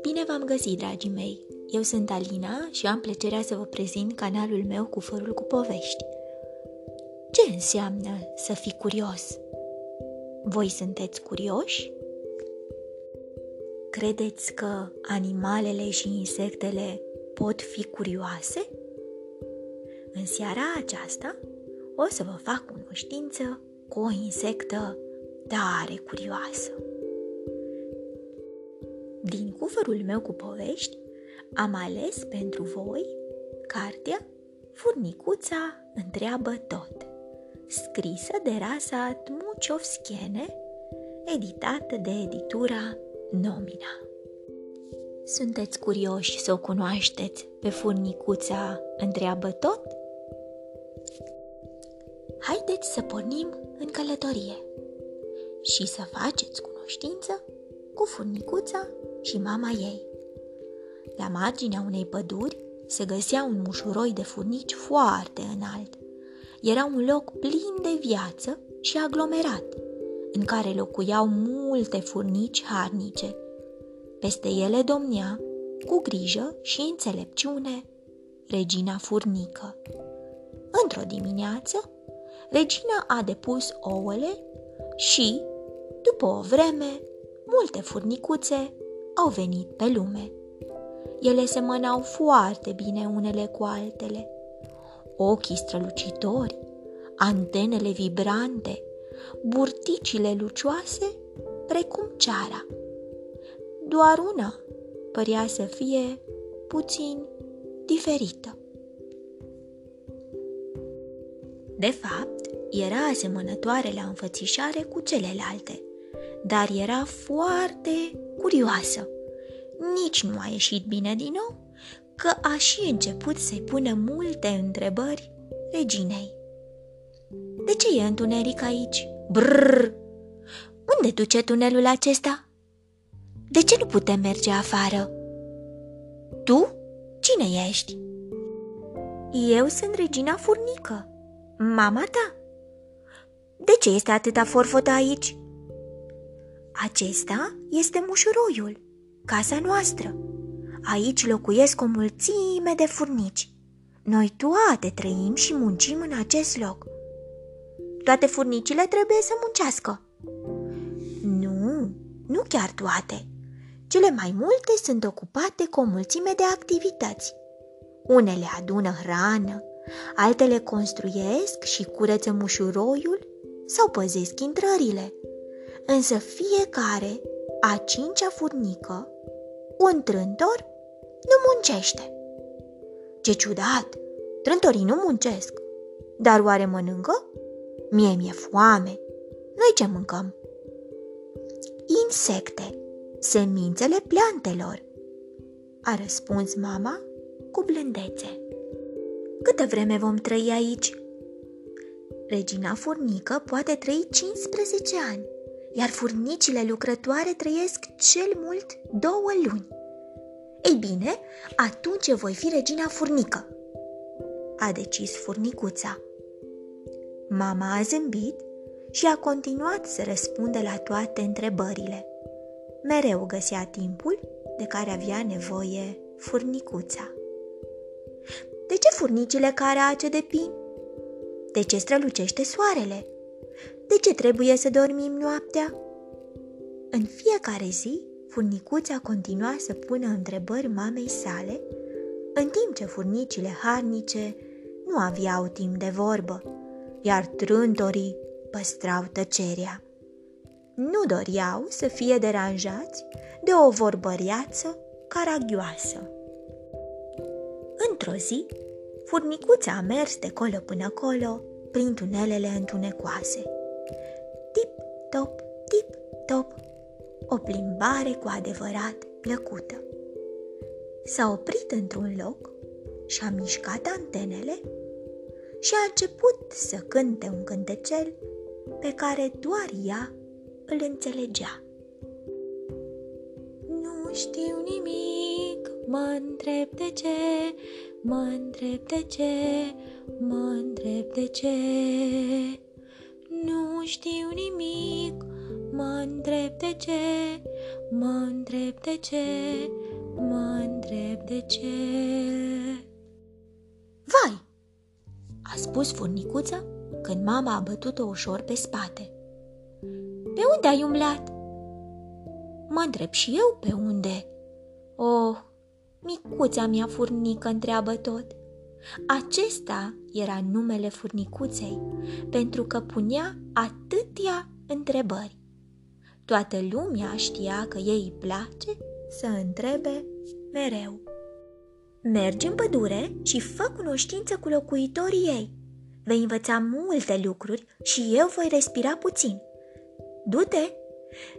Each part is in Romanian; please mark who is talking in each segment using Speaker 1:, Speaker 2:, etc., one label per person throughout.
Speaker 1: Bine v-am găsit, dragii mei! Eu sunt Alina și am plăcerea să vă prezint canalul meu cu fărul cu povești. Ce înseamnă să fii curios? Voi sunteți curioși? Credeți că animalele și insectele pot fi curioase? În seara aceasta o să vă fac cunoștință cu o insectă tare curioasă. Din cufărul meu cu povești am ales pentru voi cartea Furnicuța întreabă tot, scrisă de rasa Tmuciovskiene, editată de editura Nomina. Sunteți curioși să o cunoașteți pe furnicuța întreabă tot? Haideți să pornim în călătorie și să faceți cunoștință cu furnicuța și mama ei. La marginea unei păduri se găsea un mușuroi de furnici foarte înalt. Era un loc plin de viață și aglomerat, în care locuiau multe furnici harnice. Peste ele domnea, cu grijă și înțelepciune, regina furnică. Într-o dimineață, regina a depus ouăle și, după o vreme, multe furnicuțe au venit pe lume. Ele semănau foarte bine unele cu altele. Ochii strălucitori, antenele vibrante, burticile lucioase, precum ceara. Doar una părea să fie puțin diferită. De fapt, era asemănătoare la înfățișare cu celelalte, dar era foarte curioasă. Nici nu a ieșit bine din nou, că a și început să-i pună multe întrebări reginei. De ce e întuneric aici? Brrr! Unde duce tunelul acesta? De ce nu putem merge afară? Tu? Cine ești? Eu sunt regina furnică, mama ta. De ce este atâta forfotă aici? Acesta este mușuroiul, casa noastră. Aici locuiesc o mulțime de furnici. Noi toate trăim și muncim în acest loc. Toate furnicile trebuie să muncească. Nu, nu chiar toate. Cele mai multe sunt ocupate cu o mulțime de activități. Unele adună hrană, altele construiesc și curăță mușuroiul sau păzesc intrările. Însă fiecare, a cincea furnică, un trântor, nu muncește. Ce ciudat! Trântorii nu muncesc. Dar oare mănâncă? Mie mi-e foame. Noi ce mâncăm? Insecte, semințele plantelor, a răspuns mama cu blândețe. Câtă vreme vom trăi aici? Regina furnică poate trăi 15 ani, iar furnicile lucrătoare trăiesc cel mult două luni. Ei bine, atunci voi fi regina furnică, a decis furnicuța. Mama a zâmbit și a continuat să răspundă la toate întrebările. Mereu găsea timpul de care avea nevoie furnicuța. De ce furnicile care ace de pin? De ce strălucește soarele? De ce trebuie să dormim noaptea? În fiecare zi, furnicuța continua să pună întrebări mamei sale, în timp ce furnicile harnice nu aveau timp de vorbă, iar trântorii păstrau tăcerea. Nu doreau să fie deranjați de o vorbăriață caragioasă. Într-o zi, furnicuța a mers de colo până colo prin tunelele întunecoase. Tip-top, tip-top, o plimbare cu adevărat plăcută. S-a oprit într-un loc și-a mișcat antenele și a început să cânte un cântecel pe care doar ea îl înțelegea. Nu știu nimic, mă întreb de ce, mă întreb de ce, mă întreb de ce. Nu știu nimic, mă întreb de ce, mă întreb de ce, mă întreb de ce. Vai! a spus furnicuța când mama a bătut-o ușor pe spate. Pe unde ai umblat? Mă întreb și eu pe unde. Oh, micuța mea furnică întreabă tot. Acesta era numele furnicuței, pentru că punea atâtea întrebări. Toată lumea știa că ei îi place să întrebe mereu. Mergi în pădure și fă cunoștință cu locuitorii ei. Vei învăța multe lucruri și eu voi respira puțin. Du-te,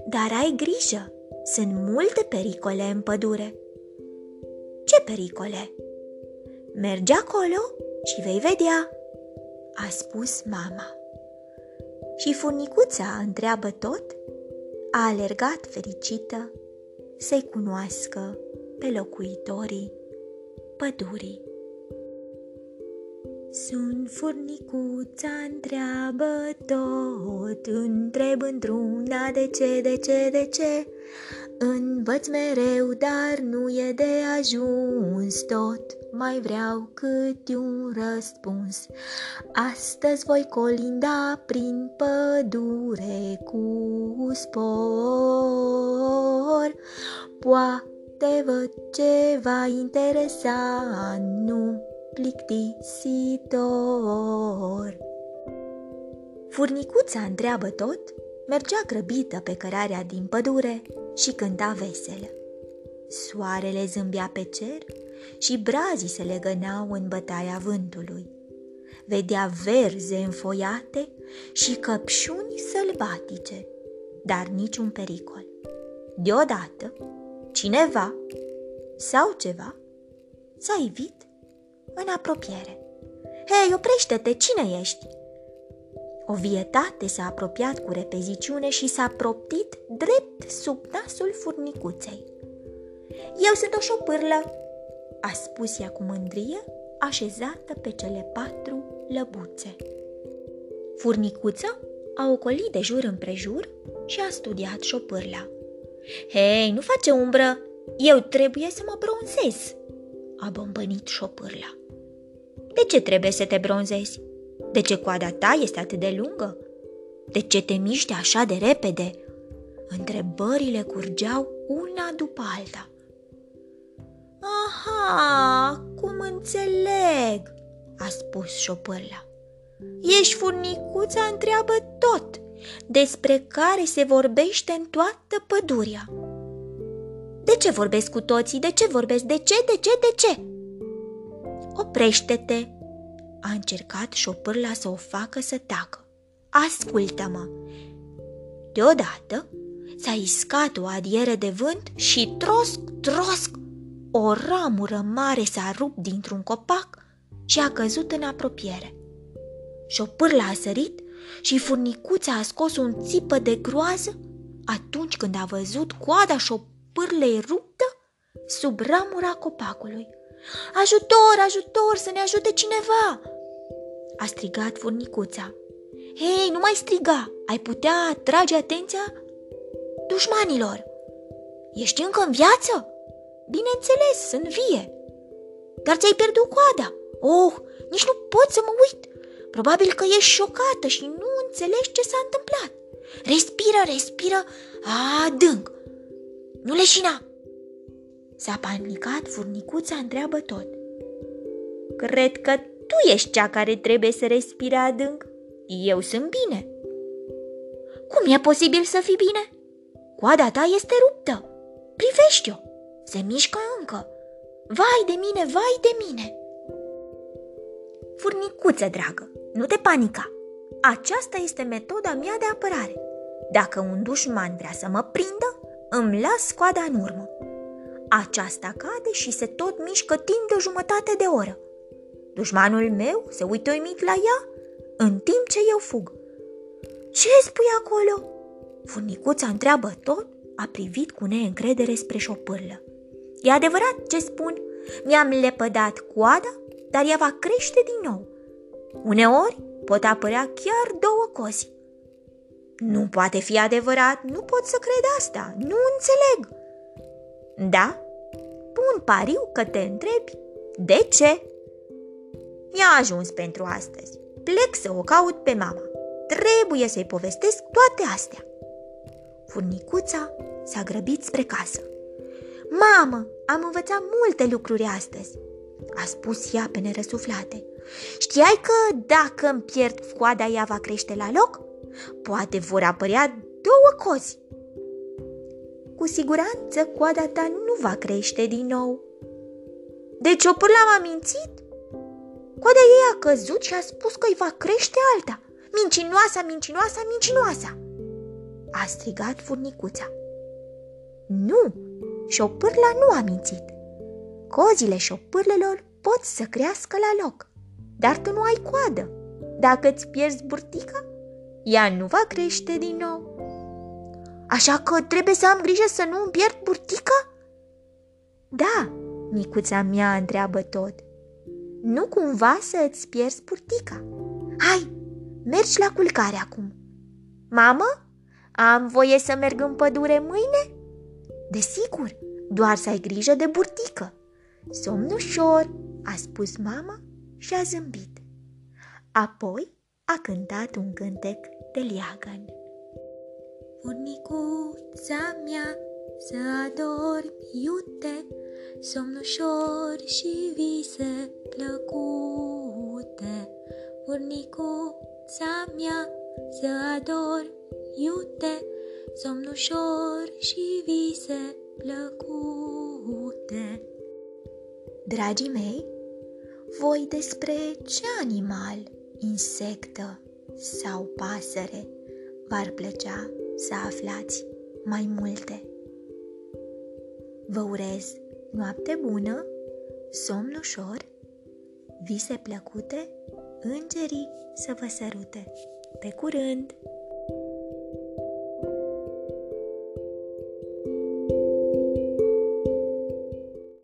Speaker 1: dar ai grijă, sunt multe pericole în pădure. Ce pericole? Mergi acolo și vei vedea, a spus mama. Și furnicuța întreabă tot, a alergat fericită să-i cunoască pe locuitorii pădurii. Sunt furnicuța, întreabă tot, întreb într-una de ce, de ce, de ce. Învăț mereu, dar nu e de ajuns tot, mai vreau cât un răspuns. Astăzi voi colinda prin pădure cu spor. Poate văd ceva interesant, nu plictisitor. Furnicuța întreabă tot, mergea grăbită pe cărarea din pădure și cânta veselă. Soarele zâmbea pe cer și brazii se legăneau în bătaia vântului. Vedea verze înfoiate și căpșuni sălbatice, dar niciun pericol. Deodată, cineva sau ceva s-a ivit în apropiere. Hei, oprește-te, cine ești? O vietate s-a apropiat cu repeziciune și s-a proptit drept sub nasul furnicuței. Eu sunt o șopârlă, a spus ea cu mândrie, așezată pe cele patru lăbuțe. Furnicuța a ocolit de jur împrejur și a studiat șopârla. Hei, nu face umbră, eu trebuie să mă bronzez, a bombănit șopârla. De ce trebuie să te bronzezi? De ce coada ta este atât de lungă? De ce te miști așa de repede? Întrebările curgeau una după alta. Aha, cum înțeleg, a spus șopârla. Ești furnicuța întreabă tot, despre care se vorbește în toată pădurea. De ce vorbesc cu toții? De ce vorbesc? De ce? De ce? De ce? Oprește-te! A încercat șopârla să o facă să tacă. Ascultă-mă! Deodată s-a iscat o adiere de vânt și trosc, trosc, o ramură mare s-a rupt dintr-un copac și a căzut în apropiere. Șopârla a sărit și furnicuța a scos un țipă de groază atunci când a văzut coada șopârlei ruptă sub ramura copacului. Ajutor, ajutor, să ne ajute cineva! A strigat furnicuța. Hei, nu mai striga! Ai putea atrage atenția dușmanilor! Ești încă în viață? Bineînțeles, sunt vie. Dar ți-ai pierdut coada. Oh, nici nu pot să mă uit. Probabil că ești șocată și nu înțelegi ce s-a întâmplat. Respiră, respiră adânc. Nu leșina, S-a panicat, furnicuța întreabă tot. Cred că tu ești cea care trebuie să respire adânc. Eu sunt bine. Cum e posibil să fii bine? Coada ta este ruptă. Privește-o. Se mișcă încă. Vai de mine, vai de mine! Furnicuță, dragă, nu te panica. Aceasta este metoda mea de apărare. Dacă un dușman vrea să mă prindă, îmi las coada în urmă. Aceasta cade și se tot mișcă timp de o jumătate de oră. Dușmanul meu se uită uimit la ea, în timp ce eu fug. Ce spui acolo?" Furnicuța întreabă tot, a privit cu neîncredere spre șopârlă. E adevărat ce spun? Mi-am lepădat coada, dar ea va crește din nou. Uneori pot apărea chiar două cozi. Nu poate fi adevărat, nu pot să cred asta, nu înțeleg. Da? Pun pariu că te întrebi de ce? Mi-a ajuns pentru astăzi. Plec să o caut pe mama. Trebuie să-i povestesc toate astea. Furnicuța s-a grăbit spre casă. Mamă, am învățat multe lucruri astăzi, a spus ea pe nerăsuflate. Știai că dacă îmi pierd coada, ea va crește la loc? Poate vor apărea două cozi. Cu siguranță coada ta nu va crește din nou. Deci o pârla m-a mințit? Coada ei a căzut și a spus că îi va crește alta. Mincinoasa, mincinoasa, mincinoasa! A strigat furnicuța. Nu, șopârla nu a mințit. Cozile șopârlelor pot să crească la loc, dar tu nu ai coadă. Dacă îți pierzi burtica, ea nu va crește din nou. Așa că trebuie să am grijă să nu îmi pierd burtica? Da, micuța mea întreabă tot. Nu cumva să îți pierzi burtica. Hai, mergi la culcare acum. Mamă, am voie să merg în pădure mâine? Desigur, doar să ai grijă de burtică. Somn ușor, a spus mama și a zâmbit. Apoi a cântat un cântec de leagăn. Furnicuța mea, să adormi iute, somn ușor și vise plăcute. Furnicuța mea, să adormi iute, somn ușor și vise plăcute. Dragii mei, voi despre ce animal, insectă sau pasăre v-ar plăcea să aflați mai multe? Vă urez noapte bună, somn ușor, vise plăcute, îngerii să vă sărute. Pe curând!